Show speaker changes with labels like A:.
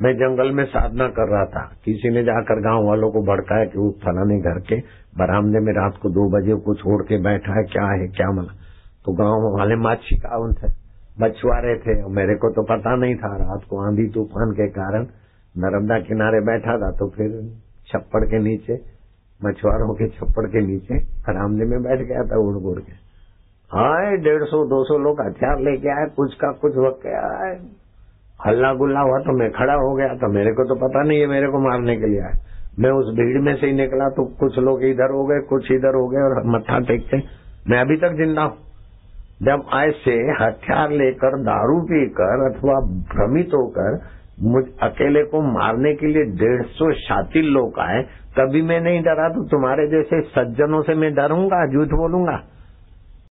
A: मैं जंगल में साधना कर रहा था। किसी ने जाकर गाँव वालों को भड़काया कि वो फलाने घर के। बरामदे में रात को दो बजे को छोड़ के बैठा है, क्या है, क्या मला तो गाँव वाले माछी का थे मछुआरे थे। मेरे को तो पता नहीं था, रात को आंधी तूफ़ान के कारण नर्मदा किनारे बैठा था तो फिर छप्पड़ के नीचे, मछुआरों के छप्पड़ के नीचे बरामदे में बैठ गया था, उड़ उड़ के। आए डेढ़ सौ, दो सौ लोग हथियार लेके आए, कुछ का कुछ वक्त आए। हल्ला गुल्ला हुआ तो मैं खड़ा हो गया तो मेरे को तो पता नहीं है मेरे को मारने के लिए आए। मैं उस भीड़ में से ही निकला तो कुछ लोग इधर हो गए, कुछ इधर हो गए और मत्था टेक टेकते मैं अभी तक ज़िंदा हूँ। जब ऐसे हथियार लेकर, दारू पीकर अथवा भ्रमित होकर मुझ अकेले को मारने के लिए डेढ़ सौ शातिर लोग आए, तभी मैं नहीं डरा तो तुम्हारे जैसे सज्जनों से मैं डरूँगा, झूठ बोलूँगा।